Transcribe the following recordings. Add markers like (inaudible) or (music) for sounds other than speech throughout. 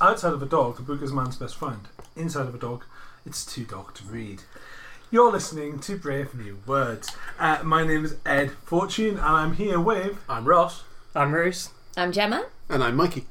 Outside of a dog, a book is man's best friend. Inside of a dog, it's too dog to read. You're listening to Brave New Words. Uh, my name is Ed Fortune, and I'm here with. I'm Ross. I'm Bruce. I'm Gemma. And I'm Mikey.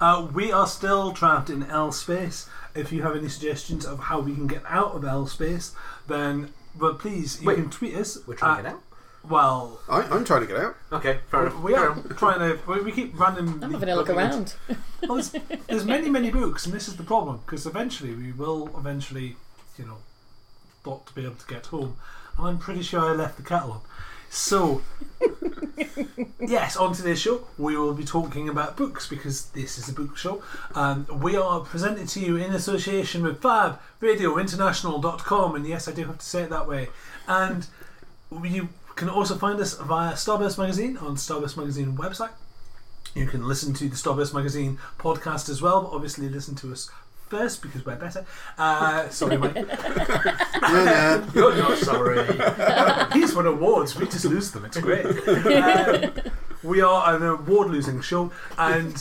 Uh, we are still trapped in L space. If you have any suggestions of how we can get out of L space, then but please you Wait, can tweet us. We're trying at- to get out. Well, I, I'm trying to get out. Okay, fair enough. we Fair are enough. trying to. We we keep random. I'm having a look around. Well, there's, there's many, many books, and this is the problem because eventually we will eventually, you know, got to be able to get home. And I'm pretty sure I left the kettle on. So, yes, on today's show, we will be talking about books because this is a book show. Um, we are presented to you in association with FabRadioInternational.com, and yes, I do have to say it that way. And you can also find us via Starburst Magazine on Starburst Magazine website. You can listen to the Starburst Magazine podcast as well, but obviously listen to us first because we're better. Uh, (laughs) sorry, Mike. Yeah, You're not (laughs) sorry. He's won awards. We just lose them. It's great. (laughs) Um, we are an award-losing show, and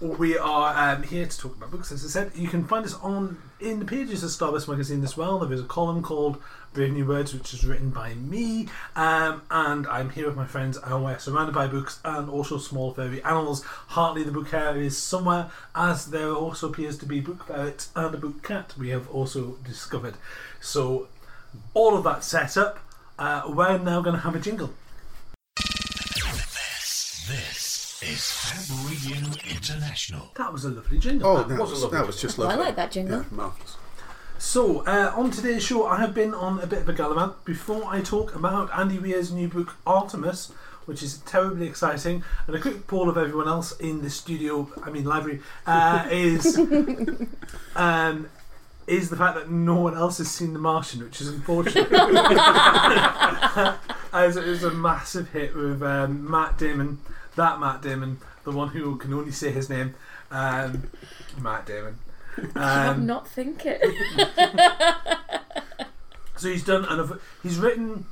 we are um, here to talk about books. As I said, you can find us on in the pages of Starburst Magazine as well. There is a column called Brave New Words, which is written by me, um, and I'm here with my friends, and we're surrounded by books and also small furry animals. Hartley the book hare is somewhere, as there also appears to be book ferret and a book cat. We have also discovered. So all of that set up. Uh, we're now going to have a jingle. This is Fab Radio International. That was a lovely jingle. Oh, That that was was, a lovely that was just Well, I like that jingle. Yeah, marvellous. So, uh, on today's show, I have been on a bit of a gallivant. Before I talk about Andy Weir's new book, Artemis, which is terribly exciting, and a quick poll of everyone else in the studio, I mean library, uh, (laughs) is um, is the fact that no one else has seen The Martian, which is unfortunate. (laughs) (laughs) As it was a massive hit with um, Matt Damon, that Matt Damon, the one who can only say his name, um, Matt Damon. (laughs) Um, not think it. (laughs) So he's done, and he's written,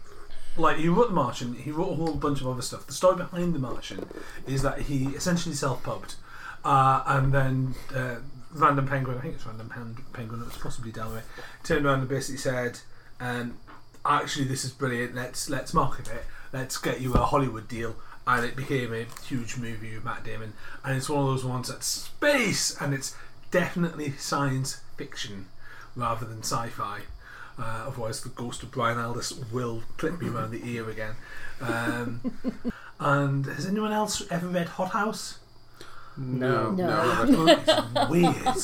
like he wrote The Martian. He wrote a whole bunch of other stuff. The story behind The Martian is that he essentially self-pubbed, uh, and then uh, Random Penguin, I think it's Random Pen- Penguin, it was possibly Delaware, turned around and basically said, um, "Actually, this is brilliant. Let's let's market it. Let's get you a Hollywood deal." And it became a huge movie with Matt Damon, and it's one of those ones that's space, and it's definitely science fiction rather than sci-fi. Uh, otherwise, the ghost of Brian Aldiss will clip me around the ear again. Um, (laughs) and has anyone else ever read Hothouse? No, No. no. (laughs) That book weird.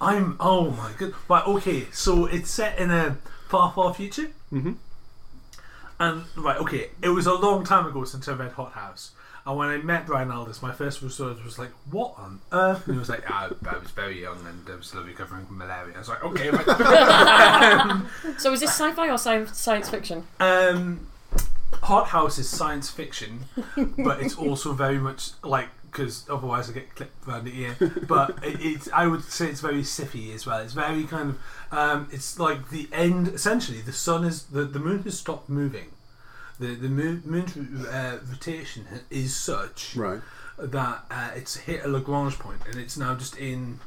I'm oh my god. Right, okay. So it's set in a far, far future. Mhm. And right, okay. It was a long time ago since I read Hothouse. And when I met Brian Aldiss, my first response was like, "What on earth?" And he was like, "I, I was very young and I was still recovering from malaria." I was like, "Okay." Right. (laughs) So is this sci-fi or sci- science fiction? Um, Hothouse is science fiction, but it's also very much like because otherwise I get clipped around the ear. But (laughs) it, it's I would say it's very siffy as well. It's very kind of um, it's like the end. Essentially, the sun is the the moon has stopped moving. The the moon, moon's uh, rotation is such Right. that uh, it's hit a Lagrange point and it's now just in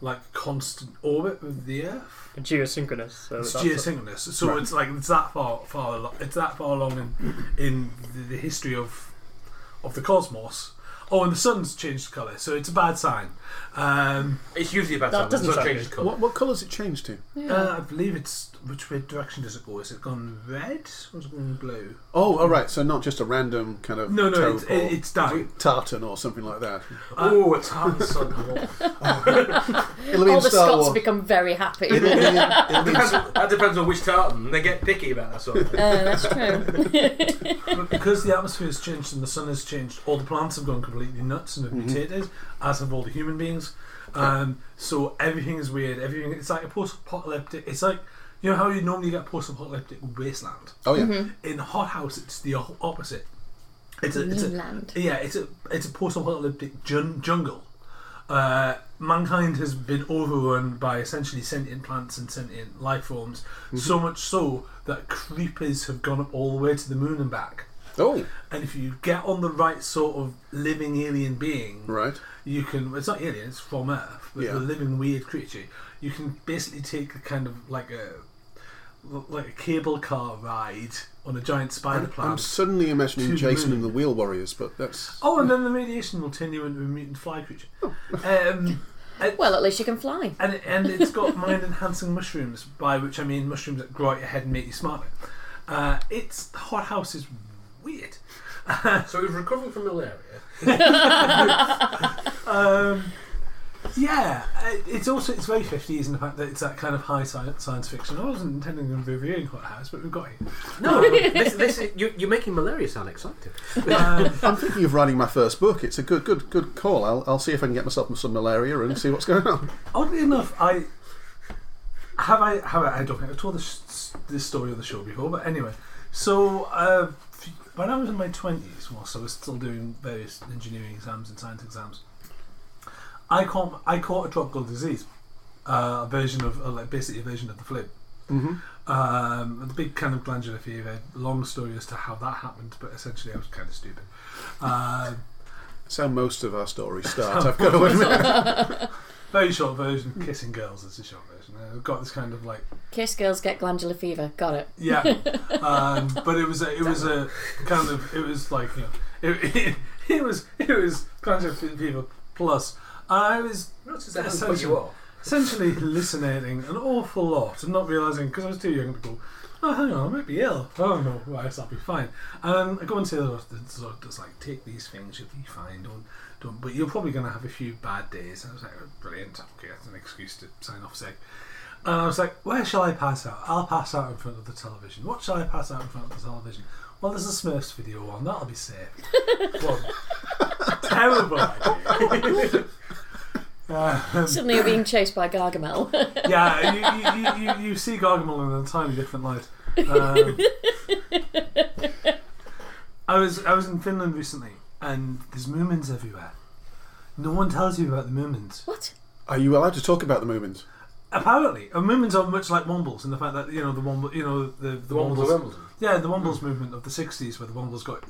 like constant orbit with the Earth. Geosynchronous. So It's that's geosynchronous, so Right. it's like it's that far, far, alo- it's that far along in in the, the history of of the cosmos. Oh, and the sun's changed colour, so it's a bad sign. Um, It's usually about That time. doesn't It's not sound changed colour. What, what colours it changed to? uh, I believe it's which way direction does it go? Is it gone red or is it gone blue? Oh, all right. So not just a random kind of No, no, taupe it's, it, it's down. tartan or something like that. oh, it's hard sun. (laughs) It'll be All the Star Scots Wars. become very happy. It'll be in- it'll (laughs) depends that depends on which tartan. They get picky about that sort of thing. Uh, that's true. (laughs) But because the atmosphere has changed and the sun has changed, all the plants have gone completely nuts and have mutated, as have all the human beings. Um, so everything is weird. Everything it's like a post-apocalyptic. It's like you know how you normally get post-apocalyptic wasteland. oh yeah. In Hothouse, it's the o- opposite. It's a, it's a land. yeah, it's a it's a post-apocalyptic jun- jungle. uh, mankind has been overrun by essentially sentient plants and sentient life forms, Mm-hmm. so much so that creepers have gone up all the way to the moon and back. Oh, And if you get on the right sort of living alien being, right. you can. It's not alien; it's from Earth, but Yeah. a living weird creature. You can basically take a kind of like a like a cable car ride on a giant spider I'm, plant. I'm suddenly imagining to the Jason moon. and the Wheel Warriors, but that's Oh, and then the radiation will turn you into a mutant fly creature. Um, (laughs) Well, at least you can fly. and and it's got (laughs) mind enhancing mushrooms, by which I mean mushrooms that grow out your head and make you smarter. Uh, it's the hot house is weird. (laughs) So he's recovering from malaria. Um, yeah, it's also it's very fifties in the fact that it's that kind of high science, science fiction. I wasn't intending to be reviewing Hothouse, but we've got it. No, this, this is, you, you're making malaria sound exciting. (laughs) Um, I'm thinking of writing my first book. It's a good, good, good call. I'll, I'll see if I can get myself some malaria and see what's going on. oddly enough, I have I have I, I don't think I've told this this story on the show before, but anyway. So uh, when I was in my twenties, whilst I was still doing various engineering exams and science exams, I caught I caught a tropical disease, uh, a version of uh, like basically a version of the flu. Mm-hmm. Um, the big kind of glandular fever. Long story as to how that happened, but essentially I was kind of stupid. Um, That's how most of our stories (laughs) start. I've got to admit. (laughs) very short version. Kissing girls is a short version. I've got this kind of like Kiss girls get glandular fever. Got it. Yeah, (laughs) um, but it was a, it was a kind of it was like you know it, it, it was it was kind of fever plus. I was Not to say I haven't put you off. essentially hallucinating an awful lot and not realizing because I was too young to go. Oh, hang on, I might be ill. Oh no, right, I'll be fine. And I go and into the doctor and sort of just like take these things, you'll be fine. Don't, don't. But you're probably going to have a few bad days. And I was like, oh, brilliant. Okay, that's an excuse to sign off sick. And I was like, where shall I pass out? I'll pass out in front of the television. What shall I pass out in front of the television? Well, there's a Smurfs video on. That'll be safe. (laughs) well, terrible idea. (laughs) Um, Suddenly you're being chased by Gargamel. (laughs) yeah, you, you, you, you, you see Gargamel in a entirely different light. Um, I was I was in Finland recently, and there's moomins everywhere. No one tells you about the moomins. what? Are you allowed to talk about the Moomins? Apparently, and moomins are much like Wombles in the fact that you know the Womble, you know the the, The one Wombles- Yeah, the Wombles movement of the 60s where the Wombles got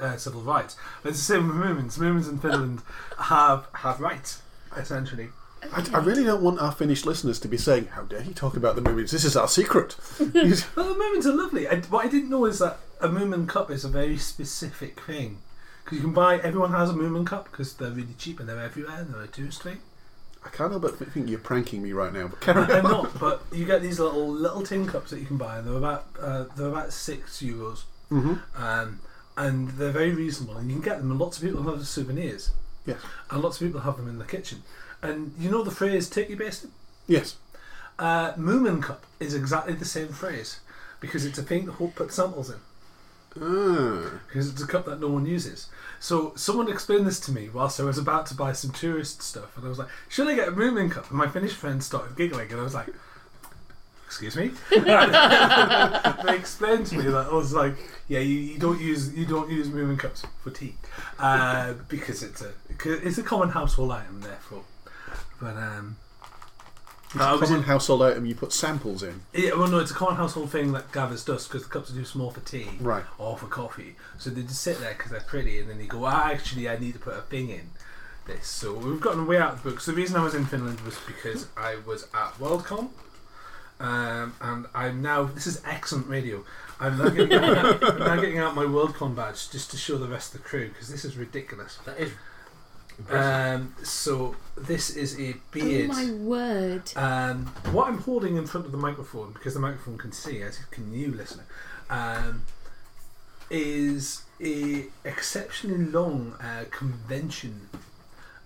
uh, civil rights. But it's the same with Moomins. Moomins in Finland (laughs) have have rights, essentially. I, I really don't want our Finnish listeners to be saying, "How dare he talk about the Moomins? This is our secret." (laughs) Well, the Moomins are lovely. I, what I didn't know is that a Moomin cup is a very specific thing. Because you can buy, everyone has a Moomin cup because they're really cheap and they're everywhere and they're a tourist thing. I can't help but think you're pranking me right now. But carry I'm not, but you get these little little tin cups that you can buy and they're about uh, they're about six euros. Mhm. Um, and they're very reasonable and you can get them and lots of people have them as souvenirs. Yes. And lots of people have them in the kitchen. And you know the phrase turkey basted? Yes. Uh, Moomin cup is exactly the same phrase because it's a thing that Hope put samples in Ah. because it's a cup that no one uses. So someone explained this to me whilst I was about to buy some tourist stuff, and I was like, "Should I get a Moomin cup?" And my Finnish friend started giggling, and I was like, "Excuse me." (laughs) they explained to me that I was like, "Yeah, you, you don't use you don't use Moomin cups for tea uh, because it's a it's a common household item, therefore." But um, It's a common household item you put samples in. yeah, well, no, it's a common household thing that gathers dust because the cups are too small for tea Right. or for coffee. So they just sit there because they're pretty, and then you go, well, actually, I need to put a thing in this. So we've gotten way out of the book. So the reason I was in Finland was because I was at Worldcon, um, and I'm now. This is excellent radio. I'm now getting, out, I'm now getting out my Worldcon badge just to show the rest of the crew because this is ridiculous. That is impressive. Um, so this is a beard. Oh my word. Um, what I'm holding in front of the microphone, because the microphone can see, as can you, listener, um, is a exceptionally long uh, convention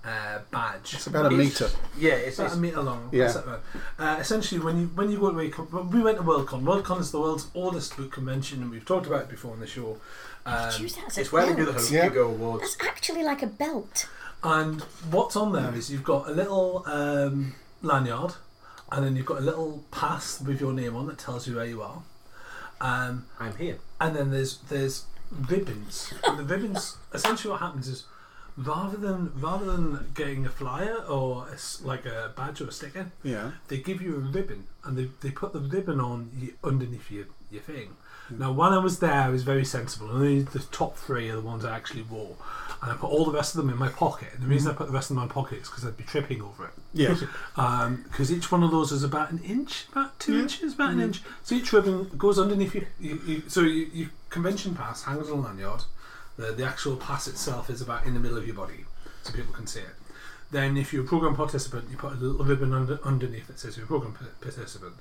uh, badge. It's about a It's- meter. yeah, It's it's, about it's a meter long. Yeah. What's that about? Uh, essentially, when you when you go to a con- we went to Worldcon. Worldcon is the world's oldest book convention, and we've talked about it before on the show. Um, Choose that as a it's where they do the belt. Yeah. Hugo Awards. That's actually like a belt. And what's on there is you've got a little um, lanyard, and then you've got a little pass with your name on that tells you where you are. Um, I'm here. and then there's there's ribbons. And the ribbons essentially what happens is rather than rather than getting a flyer or a like a badge or a sticker, Yeah. they give you a ribbon and they, they put the ribbon on you, underneath your, your thing. Hmm. Now, when I was there, I was very sensible. Only the top three are the ones I actually wore, and I put all the rest of them in my pocket. And the reason I hmm. put the rest in my pocket is because I'd be tripping over it. Yes. (laughs) Because (laughs) um, each one of those is about an inch, about two Yeah. inches, about an hmm. inch. So each ribbon goes underneath you. you, you so you, your convention pass hangs on a lanyard. The, the actual pass itself is about in the middle of your body, so people can see it. Then, if you're a program participant, you put a little ribbon under, underneath that says you're a program participant.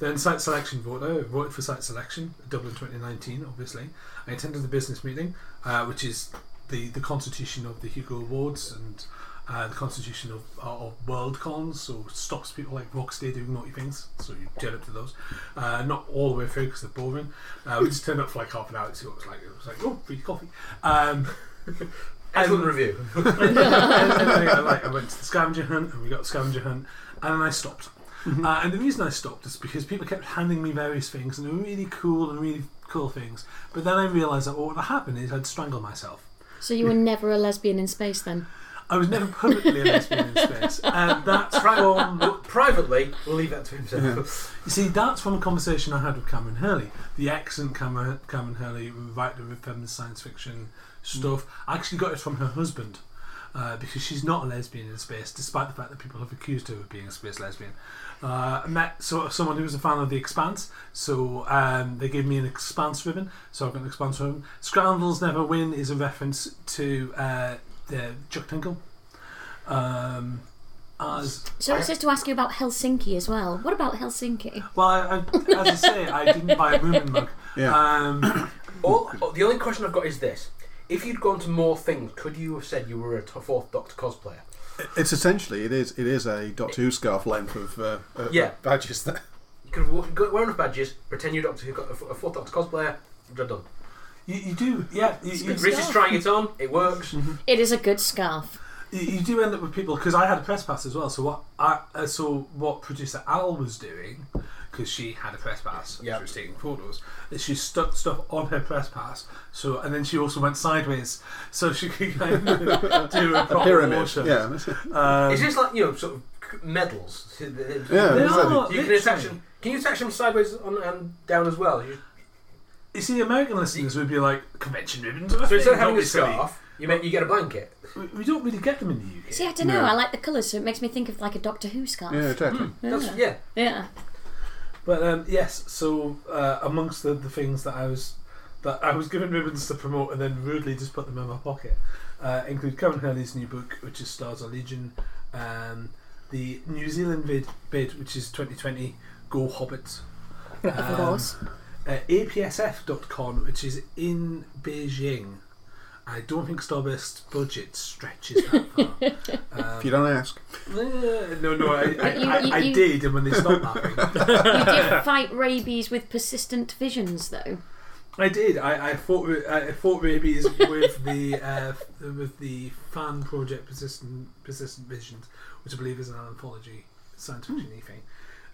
Then, site selection voter. I voted for site selection, Dublin 2019, obviously. I attended the business meeting, uh, which is the, the constitution of the Hugo Awards and uh, the constitution of, uh, of world cons, so stops people like Rocksteady doing naughty things. So you turn up to those. Uh, not all the way through because they're boring. Uh, we just turned up for like half an hour to see what it was like. It was like, oh, free coffee. Um, (laughs) Excellent and- review. (laughs) and, and then I, like, I went to the scavenger hunt and we got the scavenger hunt and then I stopped. Uh, and the reason I stopped is because people kept handing me various things and they were really cool and really cool things. But then I realised that what would happen is I'd strangle myself. So you were never a lesbian in space then? I was never publicly a lesbian in space. And that's from, Well, privately, we'll leave that to himself. you see, that's from a conversation I had with Kameron Hurley, the excellent Kameron, Kameron Hurley, writer of feminist science fiction stuff. I actually got it from her husband. Uh, because she's not a lesbian in space, despite the fact that people have accused her of being a space lesbian. Uh, I met sort of someone who was a fan of The Expanse, so um, they gave me an Expanse ribbon, so I've got an Expanse ribbon. Scandals Never Win is a reference to uh, the Chuck Tingle. Um, as So it says to ask you about Helsinki as well. What about Helsinki? well, I, I, as I say, I didn't buy a (laughs) Moomin mug. Yeah. Um, (coughs) All, oh, the only question I've got is this: If you'd gone to more things, could you have said you were a t- fourth Doctor cosplayer? It's essentially it is it is a Doctor Who scarf length of uh, uh, Yeah. badges there. (laughs) You could have worn enough badges, pretend you're Doctor Who, got a f- a fourth Doctor cosplayer. Job done. You, you do, yeah. You, you, good Rich is trying it on. It works. It is a good scarf. you, you do end up with people because I had a press pass as well. So what? I, uh, so what producer Al was doing because she had a press pass. Yeah. She was taking photos. is She stuck stuff on her press pass. So and then she also went sideways so she could kind of (laughs) do a proper Pyramid. motion. Yeah. that's it. Um, Is this like you know sort of medals? Yeah, they are, You can literally. attach them. Can you attach them sideways on and down as well? You- You see, American listeners would be like convention ribbons. So instead of thing, having a don't be silly." scarf, you make you get a blanket. we, we don't really get them in the UK. See, I don't know. No. I like the colours, so it makes me think of like a Doctor Who scarf. Yeah, exactly. That's yeah. Yeah. But um, yes, so uh, amongst the, the things that I was that I was given ribbons to promote and then rudely just put them in my pocket uh, include Kameron Hurley's new book, which is Stars of Legion, um, the New Zealand bid, bid, which is 2020 Go Hobbits, Of Um, course. Uh, APSF.con, which is in Beijing. I don't think Starburst budget stretches that far. (laughs) If you don't ask. Eh, no, no, I, I, You- you- I you- did, and when they stopped laughing. (laughs) you did fight rabies with persistent visions, though. I did. I, I fought. I fought rabies with the (laughs) uh, with the fan project persistent persistent visions, which I believe is an anthology science fiction thing.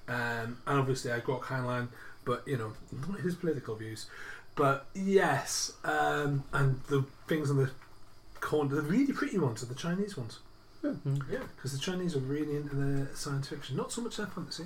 Um, and obviously, I got Heinlein, but you know, not his political views. But yes, um, and the things on the corner, the really pretty ones are the Chinese ones. Yeah. because the Chinese are really into their science fiction. Not so much their fantasy,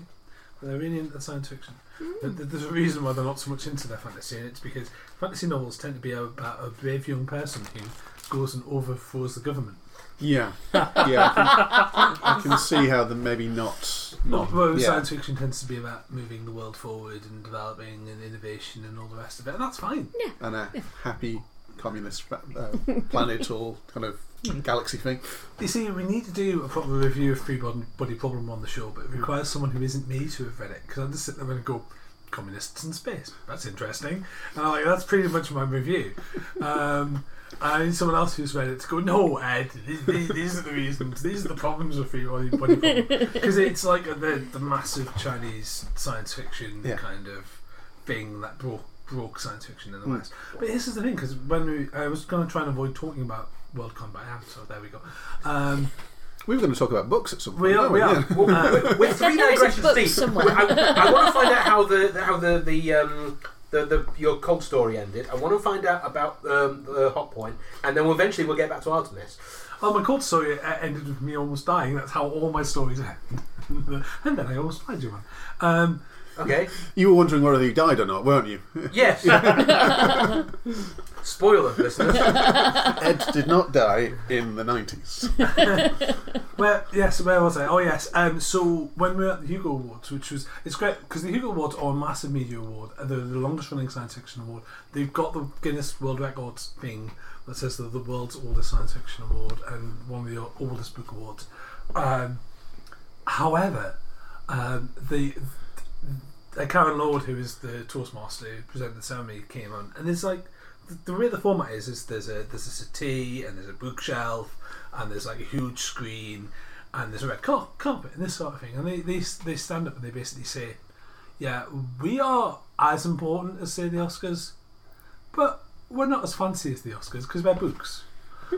but they're really into their science fiction. Th- th- There's a reason why they're not so much into their fantasy, and it's because fantasy novels tend to be about a brave young person who goes and overthrows the government. Yeah. Yeah. I can, I can see how the maybe not. not Well, yeah. science fiction tends to be about moving the world forward and developing and innovation and all the rest of it, and that's fine. Yeah. and a happy communist uh, planet or kind of galaxy thing. You see, we need to do a proper review of Three Body, Body Problem on the show, but it requires someone who isn't me to have read it because I'm just sitting there and go, communists in space. That's interesting. And I'm like, that's pretty much my review. Um, I need someone else who's read it to go, no, Ed, these, these, these are the reasons, these are the problems with Three Body, body Because it's like the, the massive Chinese science fiction Yeah. kind of thing that broke broke science fiction in the West. But this is the thing, because when we, I was going to try and avoid talking about Worldcon, I am, so there we go. Um, We were going to talk about books at some point. we are, weren't we are. Yeah. Well, Uh, with, with three There is digressions deep. I, I want to find out how the how the the um, the, the your cold story ended. I want to find out about um, the hot point, and then eventually we'll get back to Artemis. Oh, my cold story uh, ended with me almost dying. That's how all my stories end. (laughs) and then I almost died, you man. Um, Okay. You were wondering whether he died or not, weren't you? Yes. (laughs) Spoiler, listeners. Ed did not die in the 90s. (laughs) Where yes, where was I? Oh yes. Um, so when we were at the Hugo Awards, which was it's great because the Hugo Awards are a massive media award, uh, the, the longest running science fiction award. They've got the Guinness World Records thing that says they're the world's oldest science fiction award and one of the oldest book awards. Um, however, um, the uh, Karen Lord, who is the Toastmaster who presented the ceremony, came on, and it's like the, the way the format is is there's a there's a settee and there's a bookshelf and there's like a huge screen and there's a red car- carpet and this sort of thing, and they they they stand up and they basically say, yeah, we are as important as say the Oscars, but we're not as fancy as the Oscars because we're books.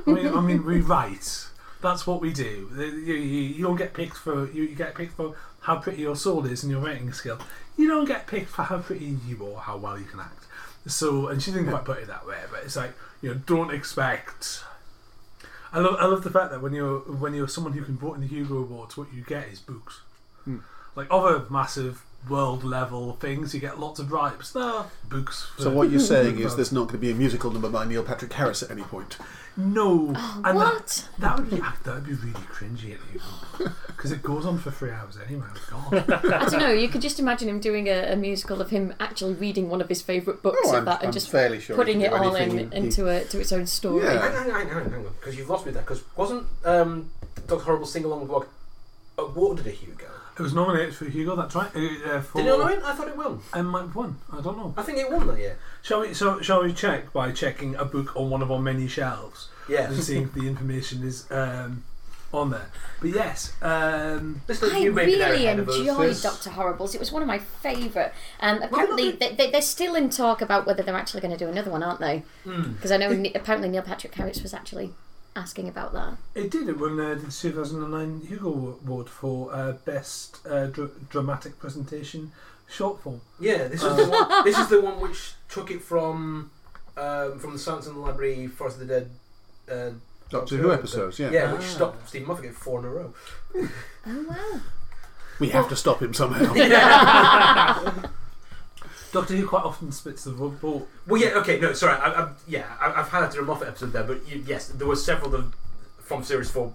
I mean, I mean, we write. That's what we do. You, you, you don't get picked for you, you get picked for how pretty your soul is and your writing skill. You don't get picked for how pretty you are, how well you can act. So, and she didn't quite put it that way, but it's like you know, don't expect. I love, I love the fact that when you're when you're someone who can vote in the Hugo Awards, what you get is books. Hmm. Like other massive world level things, you get lots of gripes. No books. So what you're (laughs) saying is there's not going to be a musical number by Neil Patrick Harris at any point. No, Oh, and what? That, that would be that would be really cringy at you because (laughs) it goes on for three hours anyway. God, (laughs) I don't know. You could just imagine him doing a, a musical of him actually reading one of his favourite books Oh, of I'm- that and I'm just fairly sure he putting can it do all in he- into a, to its own story. Yeah. hang on, hang on, hang on, hang on, because you've lost me there. Because wasn't um, Dr. Horrible sing along with what awarded a Hugo? It was nominated for Hugo. That's right. Uh, uh, for, Did it not win? I thought it won. I might have won. I don't know. I think it won that year. Shall we? So shall we check by checking a book on one of our many shelves Yeah. and seeing if the information is um, on there? But yes, um, I you may be there really ahead of us. enjoyed Doctor Horribles. It was one of my favourite. And apparently, they- they, they, they're still in talk about whether they're actually going to do another one, aren't they? Hmm. Because I know Ne- apparently Neil Patrick Harris was actually asking about that. it did. It won uh, the 2009 Hugo Award for uh, best uh, dr- dramatic presentation short form. Yeah, this is the one. This is the one which took it from um, from the Silence in the Library, Forest of the Dead. Uh, Doctor Who episodes, yeah. yeah, which Ah. stopped Steven Moffat getting four in a row. Oh, wow. We have to stop him somehow. (laughs) (laughs) Doctor Who quite often spits the vo- vote. Well, yeah, okay, no, sorry, I, I, yeah, I, I've highlighted a Moffat episode there, but you, yes, there were several that, from series four,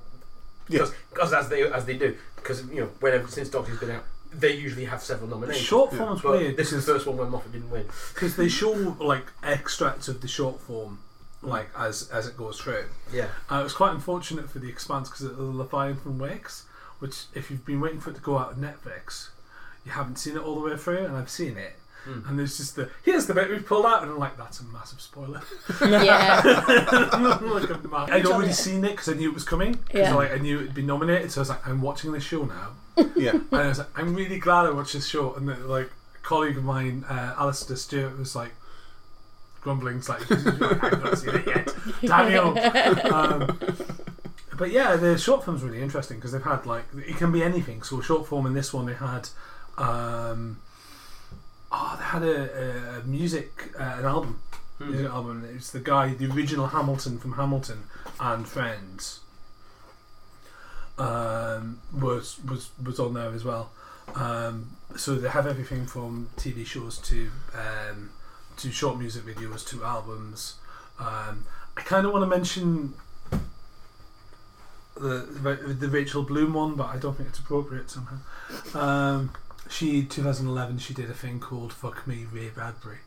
Yeah. because as they as they do, because you know, whenever since Doctor Who's been out, they usually have several nominations. Short form's but weird this is the first one where Moffat didn't win. because they show like extracts of the short form like as as it goes through. Yeah, Uh, it was quite unfortunate for the Expanse because of the Leviathan Wakes, which if you've been waiting for it to go out on Netflix, you haven't seen it all the way through, and I've seen it. Hmm. And there's just the here's the bit we've pulled out, and I'm like, that's a massive spoiler. (laughs) Yeah. (laughs) Like a ma- I'd already seen it because I knew it was coming. 'cause, Yeah. like I knew it'd be nominated, so I was like, I'm watching this show now. (laughs) yeah. And I was like, I'm really glad I watched this show. And then, like, a colleague of mine, uh, Alistair Stewart, was like, grumbling slightly. He's like, I've not seen it yet. Daniel. Um, but yeah, the short film's really interesting because they've had, like, it can be anything. So, short form in this one, they had. Um, Oh, they had a, a music, uh, an album, Hmm. music album. It's the guy, the original Hamilton from Hamilton and Friends. Um, was was was on there as well. Um, so they have everything from TV shows to um, to short music videos to albums. Um, I kind of want to mention the, the the Rachel Bloom one, but I don't think it's appropriate somehow. She 2011 she did a thing called "Fuck Me, Ray Bradbury."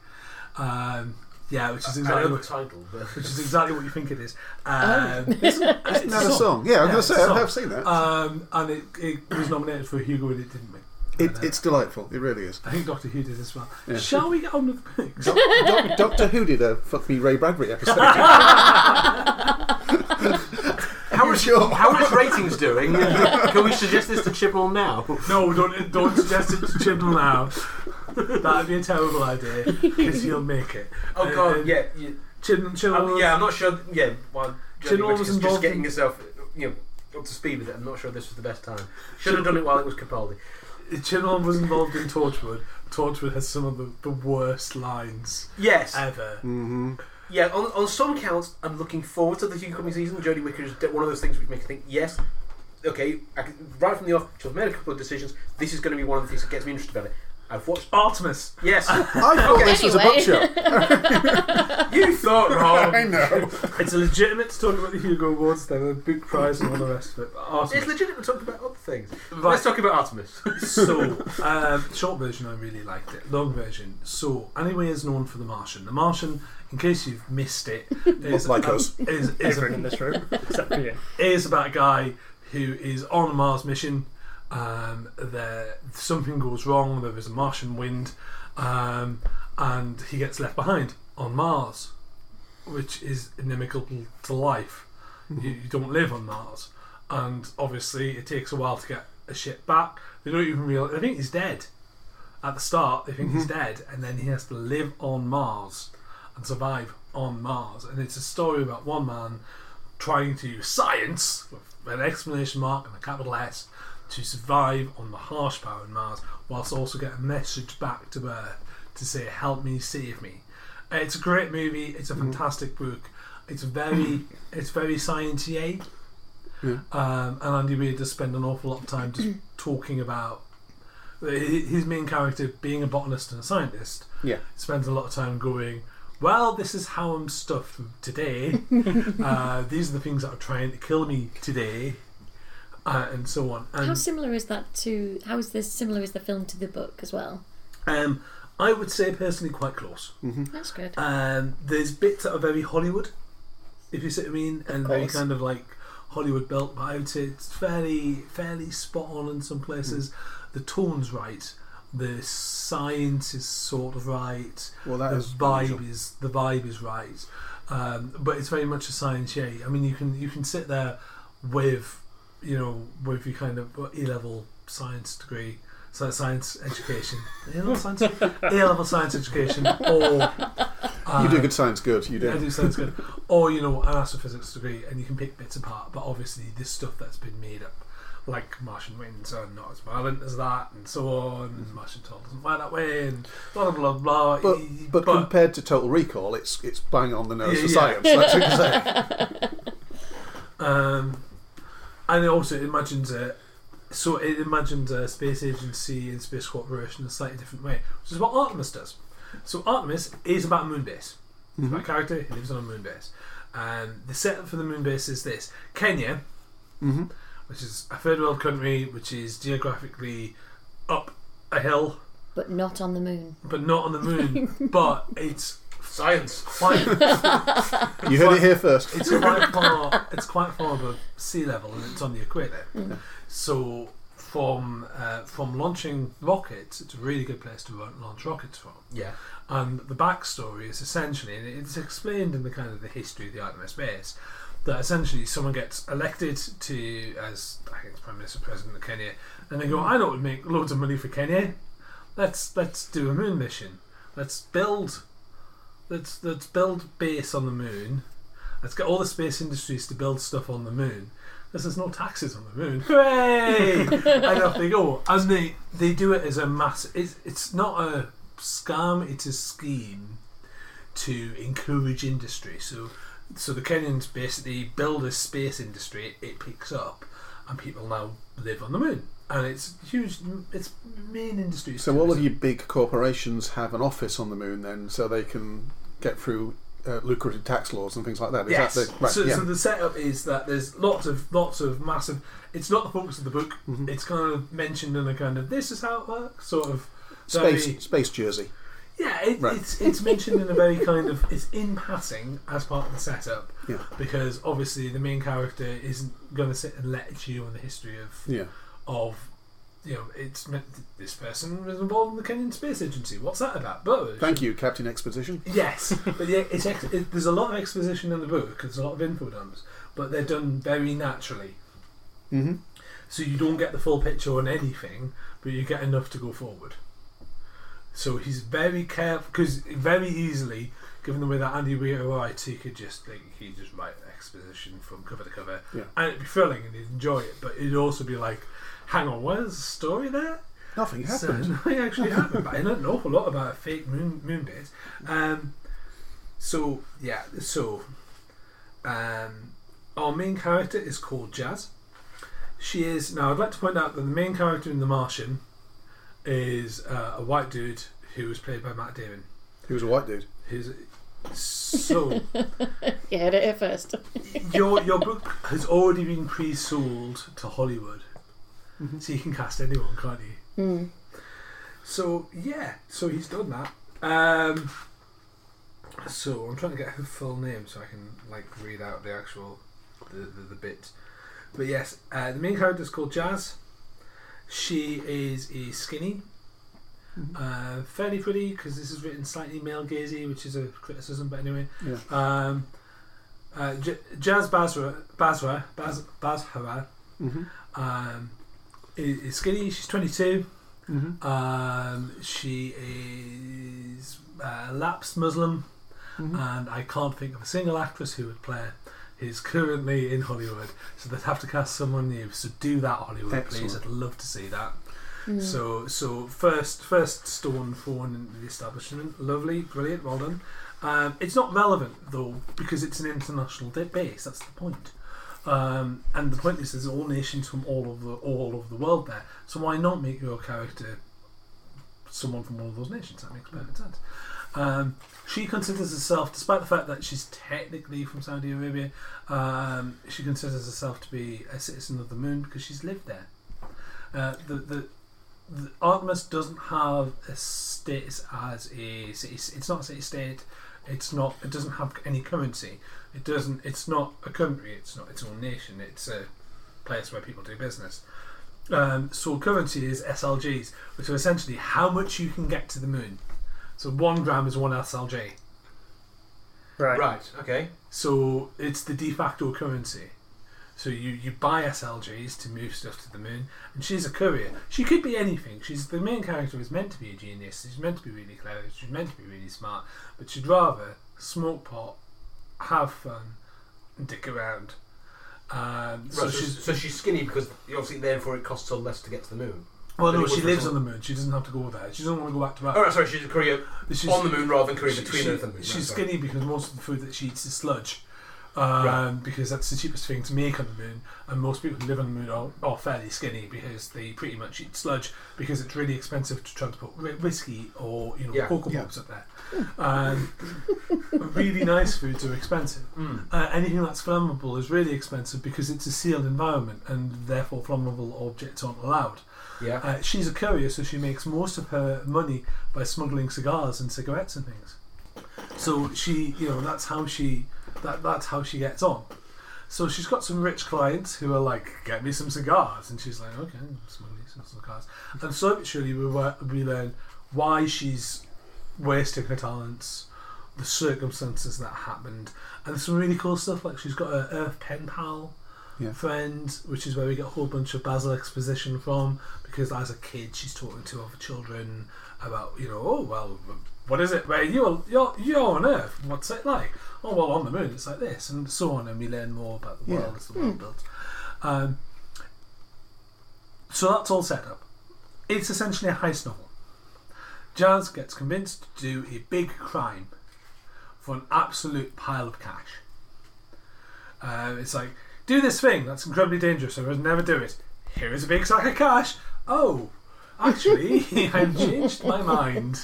Um, yeah, which is exactly what, title, but (laughs) which is exactly what you think it is. (laughs) Um, (laughs) Isn't that a song? Yeah, I was Yeah, going to it's say, a I song. have seen that. um, and it, it was nominated for a Hugo and it didn't win. it, uh, it's delightful. It really is. I think Doctor Who did as well. Yeah. Shall we get on with the picks? Doc- Doc- Doctor Who did a Fuck Me Ray Bradbury episode. How is sure? (laughs) how is ratings doing? (laughs) Can we suggest this to Chibnall now? no, don't don't suggest it to Chibnall now. That'd be a terrible idea because he'll make it. Oh Uh, god, and yeah, you, Chibnall, Chibnall, um, yeah. I'm not sure. Yeah, well, Johnny Chibnall was Whittaker's just involved getting in- yourself, you know, up to speed with it. I'm not sure this was the best time. Should have done it while it was Capaldi. Chibnall was involved in Torchwood. Torchwood has some of the, the worst lines Yes. ever. hmm Yeah, on, on some counts, I'm looking forward to the coming season. Jodie Whittaker is one of those things which makes me think, yes, okay, I can, right from the off, she's made a couple of decisions. This is going to be one of the things that gets me interested about it. I've watched. Artemis. Yes, (laughs) I thought this was a book Anyway. show. (laughs) You thought wrong. I know. It's legitimate to talk about the Hugo Awards, then the big prize and all the rest of it. But it's Artemis. legitimate to talk about other things. Right. Let's talk about Artemis. (laughs) so, um, short version, I really liked it. Long version. So, anyway, is known for The Martian. The Martian, in case you've missed it, is Like about- us. Is, is, Everyone in this room, except for you. is about a guy who is on a Mars mission. Um, there, something goes wrong. There is a Martian wind, um, and he gets left behind on Mars, which is inimical to life. You, you don't live on Mars, and obviously it takes a while to get a ship back. They don't even realize. They think he's dead. At the start, they think he's dead, and then he has to live on Mars and survive on Mars. And it's a story about one man trying to use science with an exclamation mark and a capital S to survive on the harsh power in Mars, whilst also get a message back to Earth to say, "Help me, save me." Uh, It's a great movie. It's a fantastic book. It's very, (coughs) it's very sciencey. Yeah. Um, and Andy Weir does spend an awful lot of time just (coughs) talking about his main character being a botanist and a scientist. Yeah. Spends a lot of time going. Well, this is how I'm stuffed today. (laughs) uh, these are the things that are trying to kill me today, uh, and so on. How similar is that to? How is this similar is the film to the book as well? um, I would say personally quite close. That's good. Um, there's bits that are very Hollywood, if you see what I mean, and very kind of like Hollywood built. But I would say it's fairly fairly spot on in some places. The tone's right. The science is sort of right. Well, that the is vibe unusual. is the vibe is right. Um, but it's very much a science yeah. I mean, you can you can sit there with you know with your kind of A level science degree, so science education, A level science, A level science education, or uh, You do good science, good. You do. I do. science good, or you know an astrophysics degree, and you can pick bits apart. But obviously, this stuff that's been made up, like Martian winds, are not as violent as that, and so on. And Martian tall doesn't fly that way, and blah blah blah. blah. But, but compared to Total Recall, it's it's bang on the nose Yeah, for yeah. science. That's what you say. (laughs) Um, and it also imagines a, so it imagines a space agency and space corporation in a slightly different way, which is what Artemis does. So Artemis is about a moon base. It's about a character who lives on a moon base. And the setup for the moon base is this: Kenya, hmm which is a third world country, which is geographically up a hill, But not on the moon. but not on the moon. (laughs) but it's Science. quite (laughs) You heard it here first. it's quite far. It's quite far above sea level, and it's on the equator. So from uh, from launching rockets, it's a really good place to launch rockets from. Yeah. And the backstory is essentially, and it's explained in the kind of the history of the Artemis base, that essentially someone gets elected to as I think it's Prime Minister President of Kenya, and they go, I know what would make loads of money for Kenya. Let's let's do a moon mission. Let's build let's let's build base on the moon. Let's get all the space industries to build stuff on the moon. Because there's no taxes on the moon. Hooray! (laughs) and off they go. (laughs) And they, they do it as a mass. It's, it's not a scam, it's a scheme to encourage industry. So so the Kenyans basically build a space industry, it picks up, and people now live on the moon. And it's huge, it's main industry. So all of you big corporations have an office on the moon, then, so they can get through uh, lucrative tax laws and things like that. Is Yes. that the, right, so, yeah. so the setup is that there's lots of lots of massive. It's not the focus of the book. Mhm. It's kind of mentioned in a kind of this is how it works sort of. very- space space Jersey. Yeah, it, Right. it's it's mentioned in a very kind of it's in passing as part of the setup Yeah. because obviously the main character isn't going to sit and lecture you on the history of Yeah. of you know it's meant this person was involved in the Kenyan Space Agency. What's that about? But Thank you, Captain Exposition. Yes, (laughs) but yeah, it's ex- it, there's a lot of exposition in the book. There's a lot of info dumps, but they're done very naturally. hmm So you don't get the full picture on anything, but you get enough to go forward. So he's very careful because very easily, given the way that Andy Weir writes, he could just like he just write exposition from cover to cover, Yeah. and it'd be thrilling and he'd enjoy it. But it'd also be like, hang on, where's the story there? Nothing So, happened. (laughs) nothing actually happened, but I know an awful lot about a fake moon moon base. Um, So yeah, so um, our main character is called Jazz. She is now. I'd like to point out that the main character in The Martian is uh, a white dude who was played by Matt Damon. He was a white dude. Who's so (laughs) You heard it here first. your your book has already been pre-sold to Hollywood, so you can cast anyone, can't you? Hmm. So yeah, so he's done that. Um, so I'm trying to get her full name so I can like read out the actual the the, the bit. But yes, uh, the main character is called Jazz. She is a skinny, uh, fairly pretty because this is written slightly male gazy, which is a criticism. But anyway, Yeah. um, uh, J- Jazz Basra Basra Baz Bazhara Mm-hmm. um, is, is skinny. She's 22. Mm-hmm. Um, she is a lapsed Muslim, Mm-hmm. and I can't think of a single actress who would play her. Who's currently in Hollywood, so they'd have to cast someone new. So do that, Hollywood, please. I'd love to see that. Hmm. So, so first, first stone thrown into the establishment. Lovely, brilliant, well done. Um, it's not relevant though because it's an international di- base. That's the point. Um, and the point is, there's all nations from all the all of the world there. So why not make your character someone from one of those nations? That makes perfect sense. Um, she considers herself, despite the fact that she's technically from Saudi Arabia, um, she considers herself to be a citizen of the moon because she's lived there. Uh, the, the the Artemis doesn't have a status as a city. It's not a city state. It's not. It doesn't have any currency. It doesn't. It's not a country. It's not its own nation. It's a place where people do business. Um, so currency is SLGs, which are essentially how much you can get to the moon. So one gram is one SLG. Right. Right. Okay. So it's the de facto currency. So you, you buy SLGs to move stuff to the moon, and she's a courier. She could be anything. She's the main character is meant to be a genius. She's meant to be really clever. She's meant to be really smart, but she'd rather smoke pot, have fun, and dick around. Um, so Right, so, she's so she's skinny because obviously therefore it costs her less to get to the moon. well, no, it she would for lives on someone- the moon. She doesn't have to go there. She doesn't want to go back to Earth. Oh, right, sorry, she's a career She's- on the moon rather than career between Earth and moon. She's Right, sorry. skinny because most of the food that she eats is sludge. Um, Right. Because that's the cheapest thing to make on the moon, and most people who live on the moon are, are fairly skinny because they pretty much eat sludge because it's really expensive to transport whi- whiskey or you know Yeah. cocoa Yeah. pops up there. Um, (laughs) really nice foods are expensive. Mm. Uh, anything that's flammable is really expensive because it's a sealed environment and therefore flammable objects aren't allowed. Yeah. Uh, she's a courier, so she makes most of her money by smuggling cigars and cigarettes and things. So she, you know, that's how she that that's how she gets on. So she's got some rich clients who are like, "Get me some cigars," and she's like, "Okay, smuggling some cigars." And but surely we we learn why she's wasting her talents, the circumstances that happened, and some really cool stuff. Like she's got a Earth pen pal Yeah. friend, which is where we get a whole bunch of Basil exposition from. Because as a kid, she's talking to other children about, you know, oh well, what is it? Where you're you're you're on Earth? What's it like? Oh well, on the moon it's like this, and so on. And we learn more about the Yeah. world as the world builds. Um, so that's all set up. It's essentially a heist novel. Jazz gets convinced to do a big crime for an absolute pile of cash. Uh, it's like, do this thing that's incredibly dangerous, I would never do it. Here is a big sack of cash. Oh, actually, (laughs) I've changed my mind.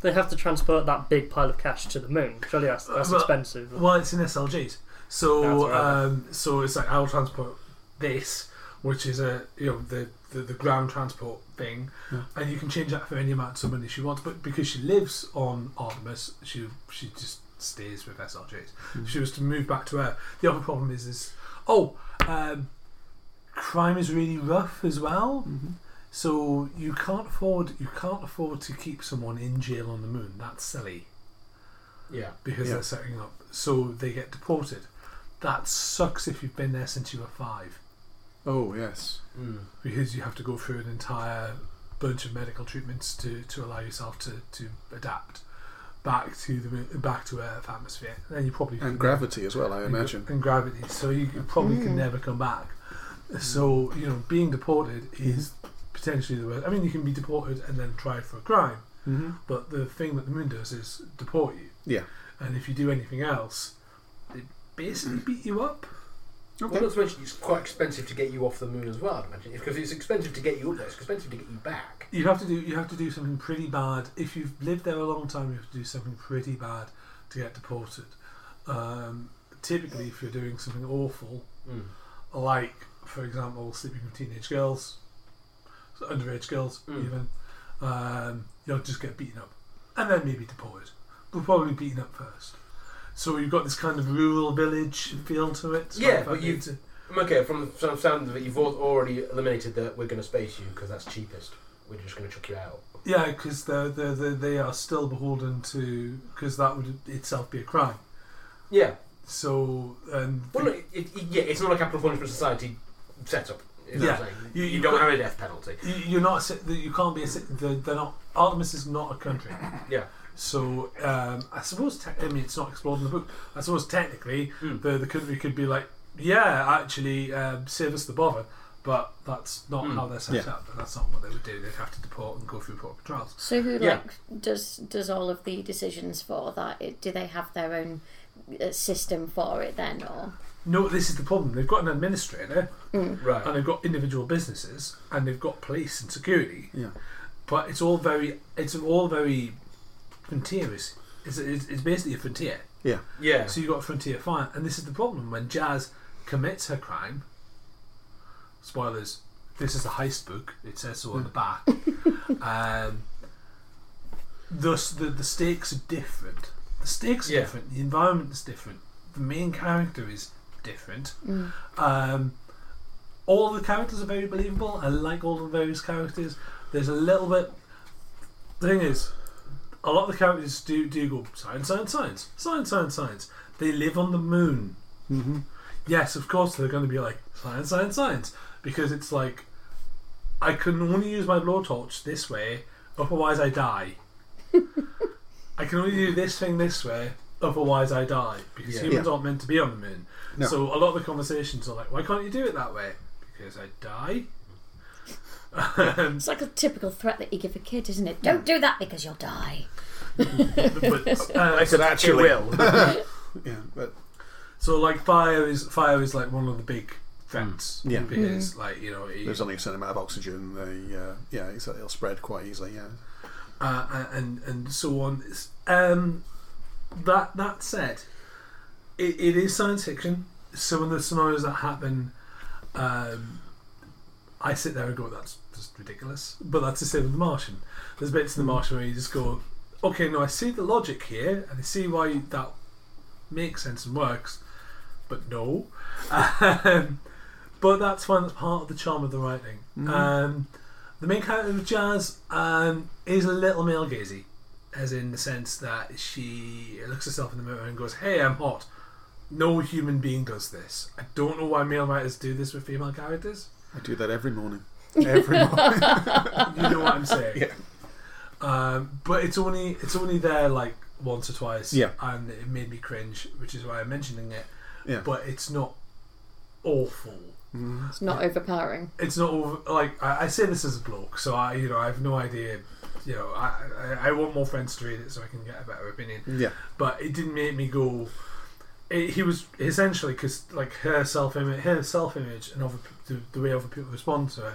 They have to transport that big pile of cash to the moon. Surely that's, that's Well- expensive. Well, it's in SLGs, so right. um, so it's like I'll transport this, which is a you know the the, the ground transport thing, and you can change that for any amount of money she wants. But because she lives on Artemis, she she just stays with SLGs. If she was to move back to Earth, the other problem is is oh, um, crime is really rough as well. Mm-hmm. So you can't afford you can't afford to keep someone in jail on the moon. That's silly Yeah. because Yeah. they're setting up. So they get deported. That sucks if you've been there since you were five, Oh yes. Mm. because you have to go through an entire bunch of medical treatments to, to allow yourself to, to adapt back to the back to Earth atmosphere. Then you probably And gravity as well, I and imagine. and gravity. So you you probably can Mm. never come back. So you know, being deported is potentially the worst. I mean, you can be deported and then tried for a crime. Mm-hmm. But the thing that the moon does is deport you. Yeah. and if you do anything else, they basically beat you up. Okay. Well, not to mention it's quite expensive to get you off the moon as well. I'd imagine because it's expensive to get you up there. It's expensive to get you back. You have to do you have to do something pretty bad. If you've lived there a long time, you have to do something pretty bad to get deported. Um, typically, if you're doing something awful, Mm. like for example sleeping with teenage girls, so underage girls Mm. even, um, you'll just get beaten up, and then maybe deported. But probably beaten up first. So you've got this kind of rural village feel to it. Yeah, Like, but you- Okay, from the sound- of it, you've already eliminated that we're going to space you because that's cheapest. We're just going to chuck you out. Yeah, because they they they are still beholden to because that would itself be a crime. Yeah. So and Well, look, it, it, yeah, it's not a capital punishment society setup. Is Yeah. You- You, you don't have a death penalty. you, you're not a you can't be a they're not Artemis is not a country. Yeah. So um, I suppose te- I mean it's not explored in the book. I suppose technically Mm. the the country could be like yeah actually um, save us the bother, but that's not Mm. how they're set Yeah. up. And that's not what they would do. They'd have to deport and go through proper trials. So who Yeah. like does does all of the decisions for that? It, do they have their own uh, system for it then, or No, this is the problem. They've got an administrator Right. and they've got individual businesses and they've got police and security. Yeah. but it's all very it's all very frontierish. It's, it's, it's basically a frontier. Yeah. yeah. So you've got frontier fire, and this is the problem when Jazz commits her crime. Spoilers. This is a heist book. It says so on the back. (laughs) um, thus, the the stakes are different. The stakes are Yeah. different. The environment is different. The main character is different. Um, all the characters are very believable. I like all the various characters. There's a little bit. The thing is, a lot of the characters do do go science, science, science, science, science, science. They live on the moon. Mm-hmm. Yes, of course they're going to be like science, science, science, because it's like I can only use my blowtorch this way, otherwise I die. (laughs) I can only do this thing this way, otherwise I die, because Yeah. humans Yeah. aren't meant to be on the moon. No. So a lot of the conversations are like, why can't you do it that way? Because I die. Um, (laughs) it's like a typical threat that you give a kid, isn't it? Don't do that because you'll die. but, uh, (laughs) I said actually. It will. (laughs) Yeah, but So like fire is fire is like one of the big threats. Yeah. Because like you know it- there's only a certain amount of oxygen. They, uh, yeah, it's, it'll spread quite easily. Yeah. uh, and and so on. Um, that that said, it, it is science fiction. Some of the scenarios that happen, um, I sit there and go, "That's just ridiculous." But that's the same with The Martian. There's bits in The Martian where you just go, "Okay, no, I see the logic here, and I see why that makes sense and works." But no, (laughs) um, but that's fine. That's part of the charm of the writing. Um, the main character of Jazz um, is a little male gazy, as in the sense that she looks herself in the mirror and goes, "Hey, I'm hot." No human being does this. I don't know why male writers do this with female characters. I do that every morning. Every morning. (laughs) You know what I'm saying? Yeah. Um, but it's only it's only there like once or twice. Yeah. And it made me cringe, which is why I'm mentioning it. Yeah. But it's not awful. Mm. It's not overpowering. it's not over, like I, I say this as a bloke, so I you know I have no idea. You know, I, I I want more friends to read it so I can get a better opinion. Yeah. But it didn't make me go. It, he was essentially because like her self image, her self image, and other, the, the way other people respond to it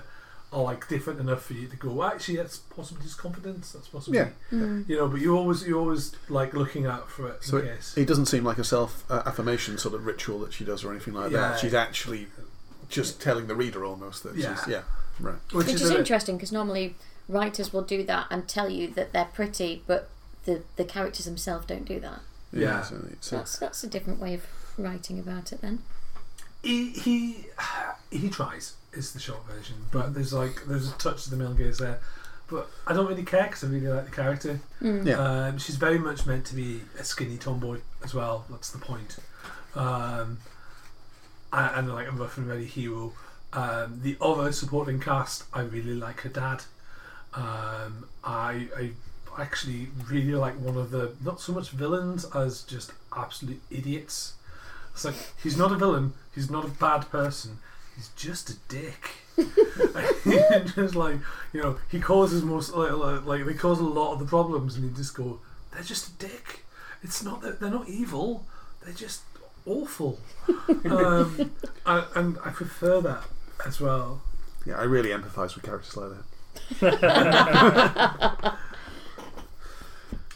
are like different enough for you to go. Actually, that's possibly just confidence. That's possibly Yeah. you know. But you always you always like looking out for it So in it, it doesn't seem like a self uh, affirmation sort of ritual that she does or anything like Yeah. that. She's actually just telling the reader almost that Yeah. she's yeah right. which, Which is, is interesting because normally writers will do that and tell you that they're pretty, but the, the characters themselves don't do that. Yeah. so it's, uh, That's that's a different way of writing about it then. he he (sighs) he tries is the short version but there's like there's a touch of the male gaze there but I don't really care because I really like the character Mm. Yeah. um, she's very much meant to be a skinny tomboy as well that's the point um, and, and like a rough and ready hero um, the other supporting cast I really like her dad um, I, I actually really like one of the not so much villains as just absolute idiots it's like he's not a villain. He's not a bad person. He's just a dick. (laughs) just like you know, he causes most like, like, like they cause a lot of the problems, and you just go, they're just a dick. it's not that they're not evil; they're just awful. (laughs) um, and, and I prefer that as well. Yeah, I really empathise with characters like that. (laughs)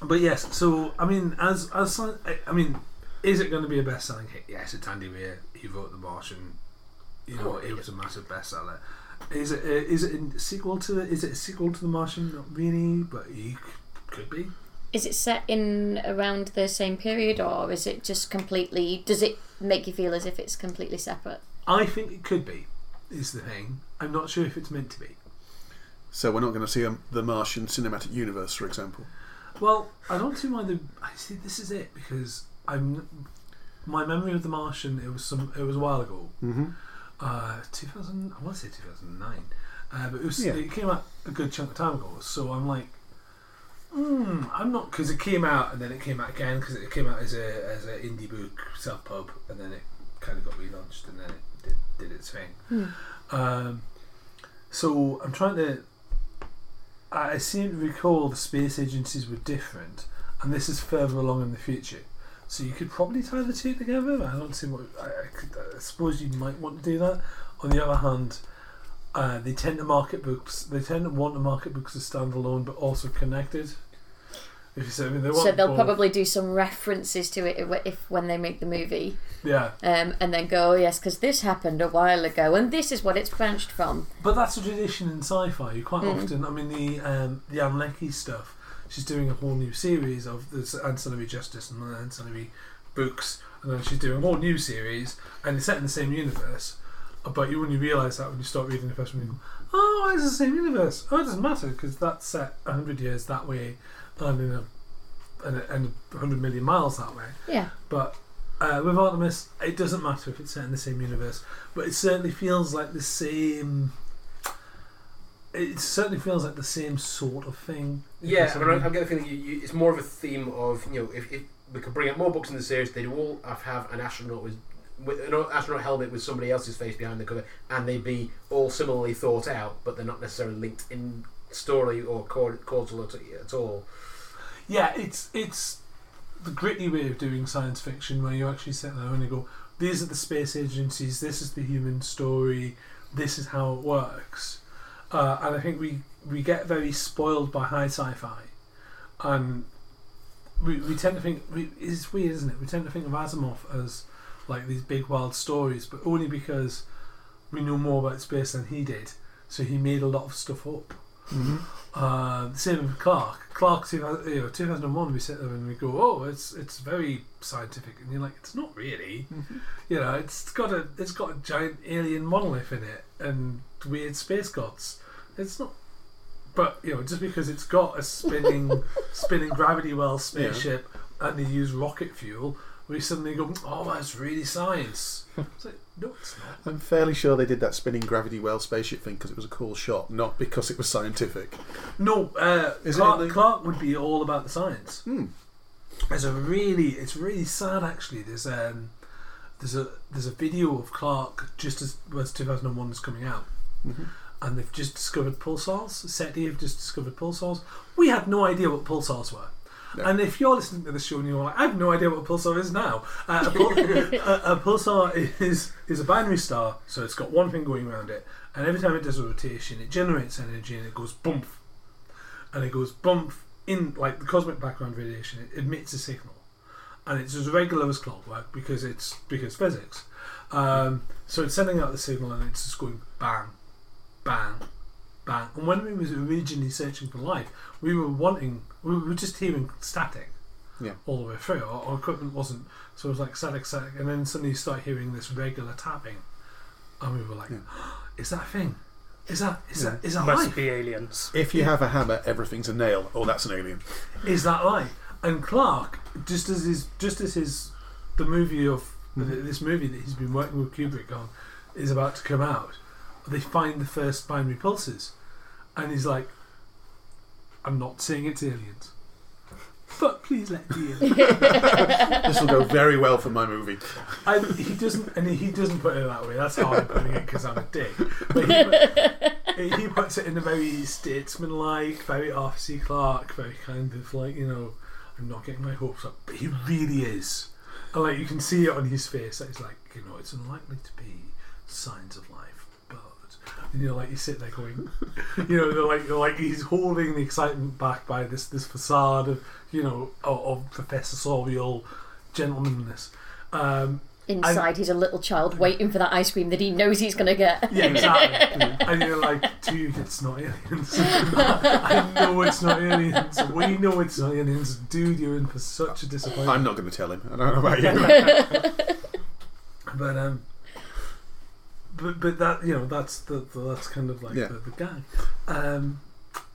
But yes, so I mean, as as I- I mean, is it going to be a best-selling hit? Yes, it's Andy Weir. He wrote The Martian. You know, Oh, it was a massive bestseller. Is it? Uh, is it a sequel to? The, is it a sequel to The Martian? Not really, but it could be. Is it set in around the same period, or is it just completely? Does it make you feel as if it's completely separate? I think it could be. Is the thing. I'm not sure if it's meant to be. So we're not going to see um, the Martian cinematic universe, for example. Well, I don't see why the. I see. This is it because I'm. My memory of The Martian. It was some. It was a while ago. Mm-hmm. Uh, 2000. I want to say 2009. Uh, but it was. Yeah. It came out a good chunk of time ago. So I'm like. Hmm, I'm not because it came out and then it came out again because it came out as a as an indie book self pub and then it kind of got relaunched and then it did, did its thing. Hmm. Um, so I'm trying to. I seem to recall the space agencies were different, and this is further along in the future. So you could probably tie the two together. I don't see what. I, I, could, I suppose you might want to do that. On the other hand, uh, they tend to market books. They tend to want to market books as standalone, but also connected. If you say, I mean, they want So they'll both. probably do some references to it if, if when they make the movie, yeah. um, and then go, oh, yes, because this happened a while ago, and this is what it's branched from. But that's a tradition in sci-fi. You quite Mm. often, I mean, the um, the Anne stuff. She's doing a whole new series of the ancillary justice and the ancillary books, and then she's doing a whole new series, and it's set in the same universe. But you only realise that when you start reading the first one. You go, oh, it's the same universe. Oh, it doesn't matter because that's set hundred years that way, and in a and a- and hundred million miles that way. Yeah. But uh, with Artemis, it doesn't matter if it's set in the same universe, but it certainly feels like the same. It certainly feels like the same sort of thing. Yeah, I mean, I, I get the feeling you, you, it's more of a theme of you know if, if we could bring out more books in the series, they'd all have, have an astronaut with, with an astronaut helmet with somebody else's face behind the cover, and they'd be all similarly thought out, but they're not necessarily linked in story or causal at, at all. Yeah, it's it's the gritty way of doing science fiction where you actually sit there and you go, these are the space agencies, this is the human story, this is how it works. Uh, and I think we, we get very spoiled by high sci-fi, and we, we tend to think we, it's weird, isn't it? We tend to think of Asimov as like these big wild stories, but only because we know more about space than he did. So he made a lot of stuff up. Mm-hmm. Uh, same with Clarke. Clarke, two, you know, 2001, we sit there and we go, oh, it's it's very scientific, and you're like, it's not really. You know, it's got a it's got a giant alien monolith in it and weird space gods. It's not. But you know, just because it's got a spinning (laughs) spinning gravity well spaceship and they use rocket fuel, we suddenly go, oh, that's really science. It's like, no, it's not. I'm fairly sure they did that spinning gravity well spaceship thing because it was a cool shot, not because it was scientific. No, uh, Is it Clarke, in the- Clarke would be all about the science. Hmm. There's a really, it's really sad actually. There's um, there's a there's a video of Clarke just as as 2001 is coming out, Mhm. and they've just discovered pulsars. SETI have just discovered pulsars. We had no idea what pulsars were. No. And if you're listening to the show and you're like, I have no idea what a pulsar is now. Uh, a, pul- (laughs) a, a pulsar is is a binary star, so it's got one thing going around it, and every time it does a rotation, it generates energy and it goes bump, and it goes bump in like the cosmic background radiation. It emits a signal, and it's as regular as clockwork because it's because physics. Um, so it's sending out the signal and it's just going bang, bang, bang. And when we was originally searching for life, we were wanting, we were just hearing static. Yeah. All the way through. Our, our equipment wasn't, so it was like static, static, and then suddenly you start hearing this regular tapping, and we were like, Yeah. (gasps) "Is that a thing? Is that is Yeah. that is that Must life? be aliens. If you have a hammer, everything's a nail. Oh, that's an alien. Is that life?" And Clarke, just as his, just as his, the movie of Mhm. this movie that he's been working with Kubrick on, is about to come out. They find the first binary pulses, and he's like, "I'm not saying it's aliens." But please let be aliens. (laughs) This will go very well for my movie. And he doesn't, and he doesn't put it that way. That's how I'm putting it because I'm a dick. But he, put, he puts it in a very statesman-like, very Arthur C. Clarke, very kind of like you know, I'm not getting my hopes up, but he really is. And like you can see it on his face. That he's like, you know, it's unlikely to be signs of life, and you know, like you sit there going, (laughs) you know, they're like, they're like he's holding the excitement back by this this facade of you know of, of professorial gentlemanness. Um, Inside, he's a little child waiting for that ice cream that he knows he's going to get. Yeah, exactly. (laughs) and you're like, dude, it's not aliens. (laughs) I know it's not aliens. We know it's not aliens. Dude, you're in for such a disappointment. I'm not going to tell him. I don't know about you. But um, but but that you know that's the, the that's kind of like Yeah. the, the gag. Um,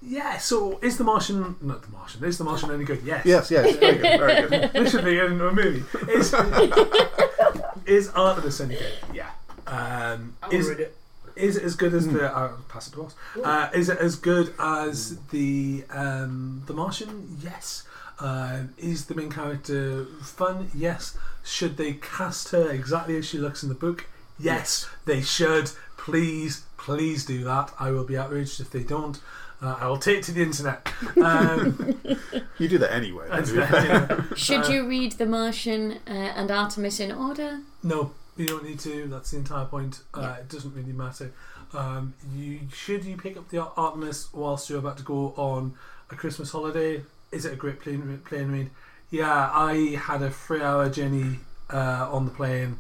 yeah. So is the Martian not the Martian? Is the Martian any good? Yes. yes, yes, very good, very good. (laughs) This should be in a movie. Is (laughs) is Artemis any good? Yeah. Um, I will is read it. is it as good as the? Uh, pass it to us. Uh, is it as good as the um, the Martian? Yes. Um, is the main character fun? Yes. Should they cast her exactly as she looks in the book? Yes, they should. Please, please do that. I will be outraged if they don't. Uh, I will take it to the internet. Um, (laughs) You do that anyway. and, don't you? uh, Should you read The Martian uh, and Artemis in order? No, you don't need to. That's the entire point. Uh, Yeah. It doesn't really matter. Um, you should you pick up the Artemis whilst you're about to go on a Christmas holiday? Is it a great plane plane read? Yeah, I had a three-hour journey uh, on the plane.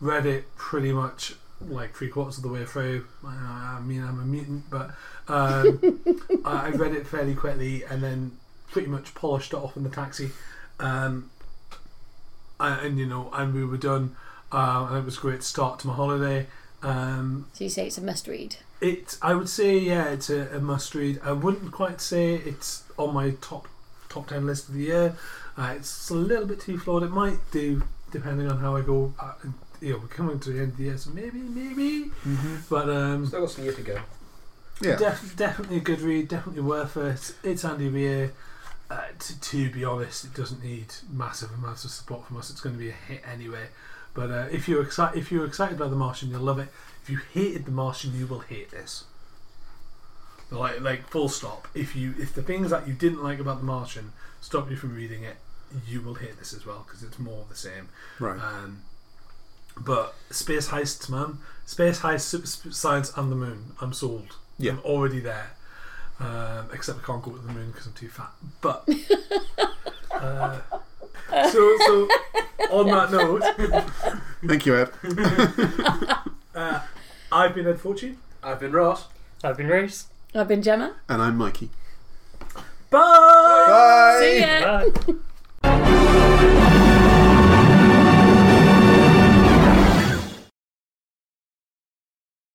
Read it pretty much like three quarters of the way through. I, mean, I'm a mutant, but um, (laughs) I I read it fairly quickly and then pretty much polished it off in the taxi. Um, and, and you know, and we were done. Uh, and it was a great start to my holiday. Um, So you say it's a must read. it, I would say, yeah, it's a, a must read. I wouldn't quite say it's on my top top ten list of the year. Uh, it's a little bit too flawed. It might do, depending on how I go. You know, we're coming to the end of the year, so maybe, maybe. But um, Still got some year to go. Yeah. Def- definitely a good read, definitely worth it. It's Andy Weir. Uh, to, to be honest, it doesn't need massive amounts of support from us. It's going to be a hit anyway. But uh, if you're excited, if you're excited by The Martian, you'll love it. If you hated The Martian, you will hate this. Like, like full stop. If you, if the things that you didn't like about The Martian stop you from reading it, you will hate this as well because it's more of the same. Right. Um, but space heists, man. Space heists, super sp- science, and the moon. I'm sold. Yeah. I'm already there. Um, except I can't go to the moon because I'm too fat. But (laughs) uh, so so on that note, Thank you, Ed. (laughs) uh, I've been Ed Fortune. I've been Ross. I've been Reese. I've been Gemma. And I'm Mikey. Bye. Bye. See ya. Bye.